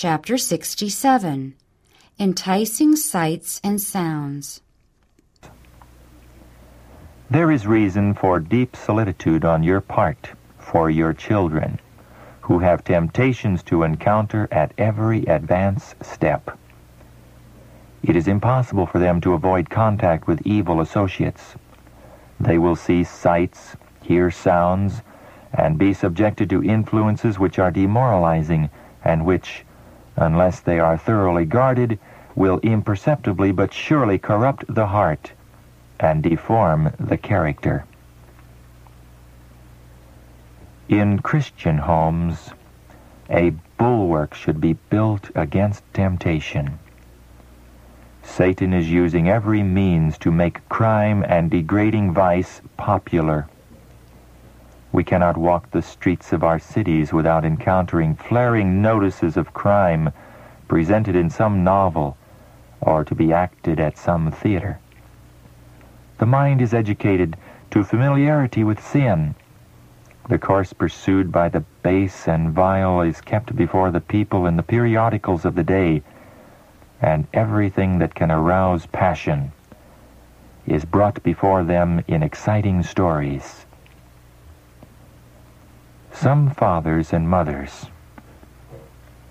Chapter 67 Enticing Sights and Sounds. There is reason for deep solicitude on your part for your children, who have temptations to encounter at every advance step. It is impossible for them to avoid contact with evil associates. They will see sights, hear sounds, and be subjected to influences which are demoralizing and which, unless they are thoroughly guarded, will imperceptibly but surely corrupt the heart and deform the character. In Christian homes, a bulwark should be built against temptation. Satan is using every means to make crime and degrading vice popular. We cannot walk the streets of our cities without encountering flaring notices of crime presented in some novel or to be acted at some theater. The mind is educated to familiarity with sin. The course pursued by the base and vile is kept before the people in the periodicals of the day, and everything that can arouse passion is brought before them in exciting stories. Some fathers and mothers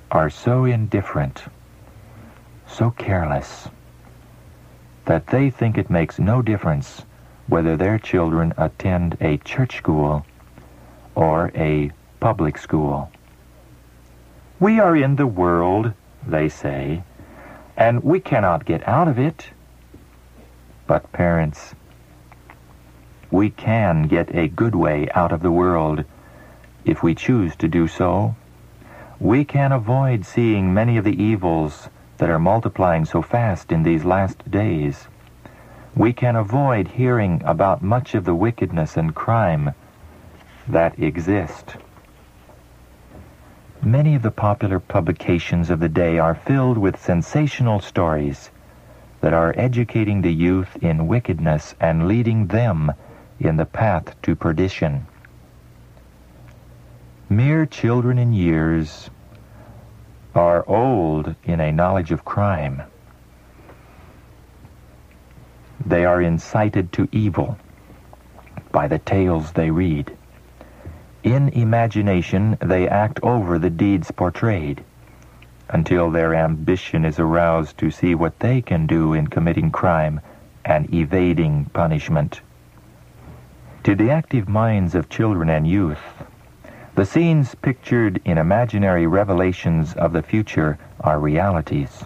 are so indifferent, so careless, that they think it makes no difference whether their children attend a church school or a public school. We are in the world, they say, and we cannot get out of it. But parents, we can get a good way out of the world if we choose to do so. We can avoid seeing many of the evils that are multiplying so fast in these last days. We can avoid hearing about much of the wickedness and crime that exist. Many of the popular publications of the day are filled with sensational stories that are educating the youth in wickedness and leading them in the path to perdition. Mere children in years are old in a knowledge of crime. They are incited to evil by the tales they read. In imagination, they act over the deeds portrayed until their ambition is aroused to see what they can do in committing crime and evading punishment. To the active minds of children and youth, the scenes pictured in imaginary revelations of the future are realities.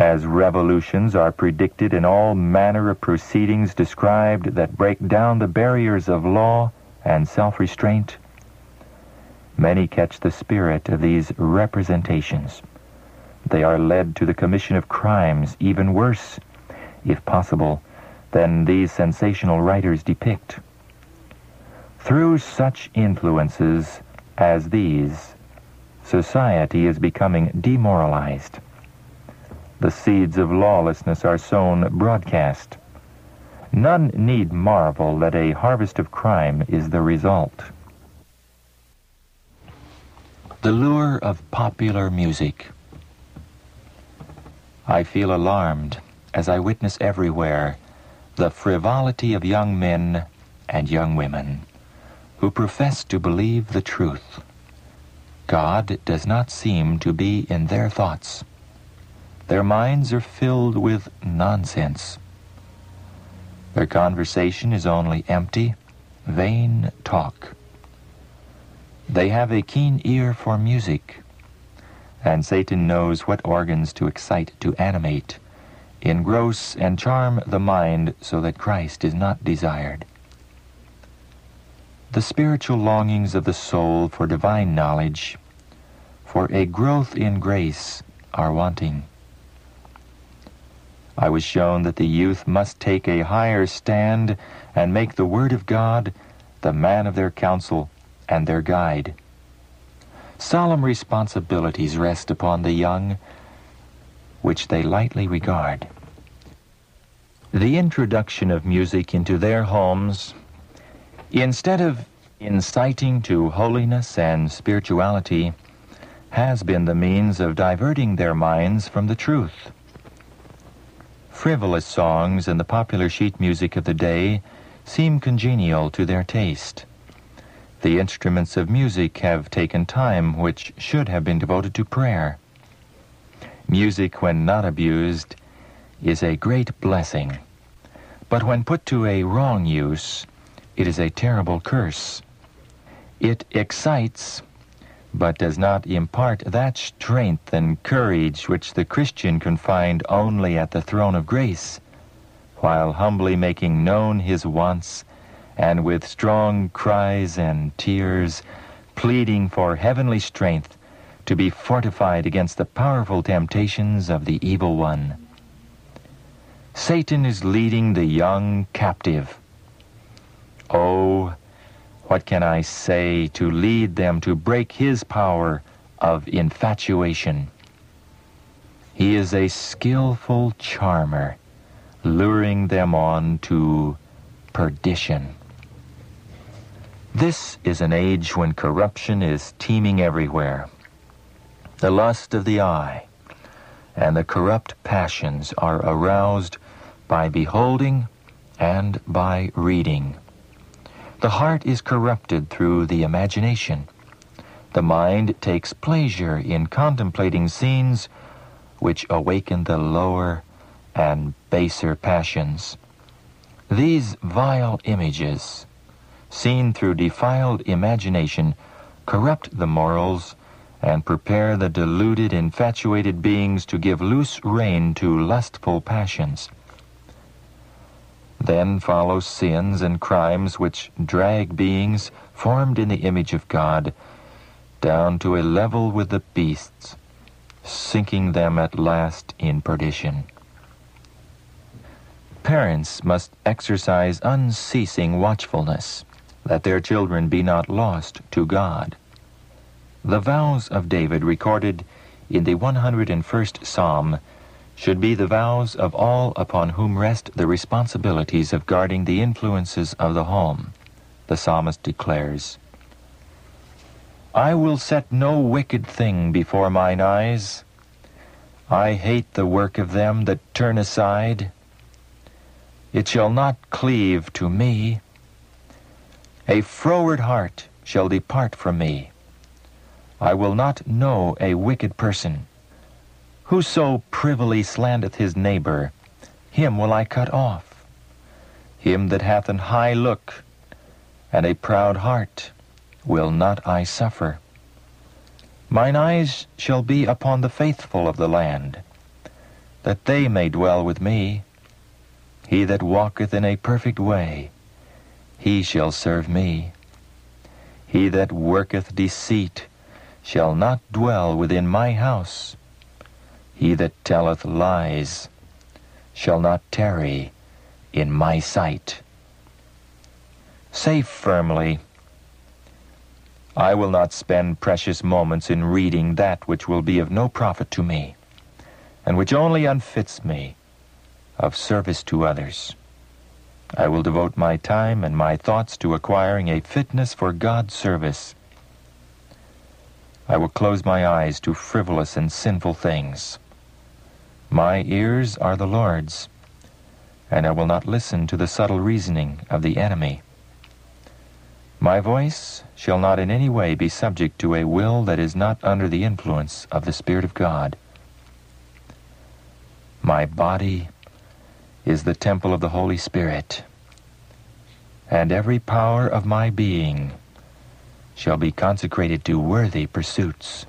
As revolutions are predicted in all manner of proceedings described that break down the barriers of law and self-restraint, many catch the spirit of these representations. They are led to the commission of crimes even worse, if possible, than these sensational writers depict. Through such influences as these, society is becoming demoralized. The seeds of lawlessness are sown broadcast. None need marvel that a harvest of crime is the result. The lure of popular music. I feel alarmed as I witness everywhere the frivolity of young men and young women who profess to believe the truth. God does not seem to be in their thoughts. Their minds are filled with nonsense. Their conversation is only empty, vain talk. They have a keen ear for music, and Satan knows what organs to excite, to animate, engross, and charm the mind so that Christ is not desired. The spiritual longings of the soul for divine knowledge, for a growth in grace, are wanting. I was shown that the youth must take a higher stand and make the Word of God the man of their counsel and their guide. Solemn responsibilities rest upon the young, which they lightly regard. The introduction of music into their homes Instead of inciting to holiness and spirituality, has been the means of diverting their minds from the truth. Frivolous songs and the popular sheet music of the day seem congenial to their taste. The instruments of music have taken time which should have been devoted to prayer. Music, when not abused, is a great blessing. But when put to a wrong use, it is a terrible curse. It excites, but does not impart that strength and courage which the Christian can find only at the throne of grace, while humbly making known his wants and with strong cries and tears, pleading for heavenly strength to be fortified against the powerful temptations of the evil one. Satan is leading the young captive. Oh, what can I say to lead them to break his power of infatuation? He is a skillful charmer, luring them on to perdition. This is an age when corruption is teeming everywhere. The lust of the eye and the corrupt passions are aroused by beholding and by reading. The heart is corrupted through the imagination. The mind takes pleasure in contemplating scenes which awaken the lower and baser passions. These vile images seen through defiled imagination, corrupt the morals and prepare the deluded, infatuated beings to give loose rein to lustful passions. Then follow sins and crimes which drag beings formed in the image of God down to a level with the beasts, sinking them at last in perdition. Parents must exercise unceasing watchfulness that their children be not lost to God. The vows of David recorded in the 101st Psalm should be the vows of all upon whom rest the responsibilities of guarding the influences of the home. The psalmist declares, I will set no wicked thing before mine eyes. I hate the work of them that turn aside. It shall not cleave to me. A froward heart shall depart from me. I will not know a wicked person. Whoso privily slandereth his neighbor, him will I cut off. Him that hath an high look and a proud heart will not I suffer. Mine eyes shall be upon the faithful of the land, that they may dwell with me. He that walketh in a perfect way, he shall serve me. He that worketh deceit shall not dwell within my house. He that telleth lies shall not tarry in my sight. Say firmly, I will not spend precious moments in reading that which will be of no profit to me, and which only unfits me of service to others. I will devote my time and my thoughts to acquiring a fitness for God's service. I will close my eyes to frivolous and sinful things. My ears are the Lord's, and I will not listen to the subtle reasoning of the enemy. My voice shall not in any way be subject to a will that is not under the influence of the Spirit of God. My body is the temple of the Holy Spirit, and every power of my being shall be consecrated to worthy pursuits.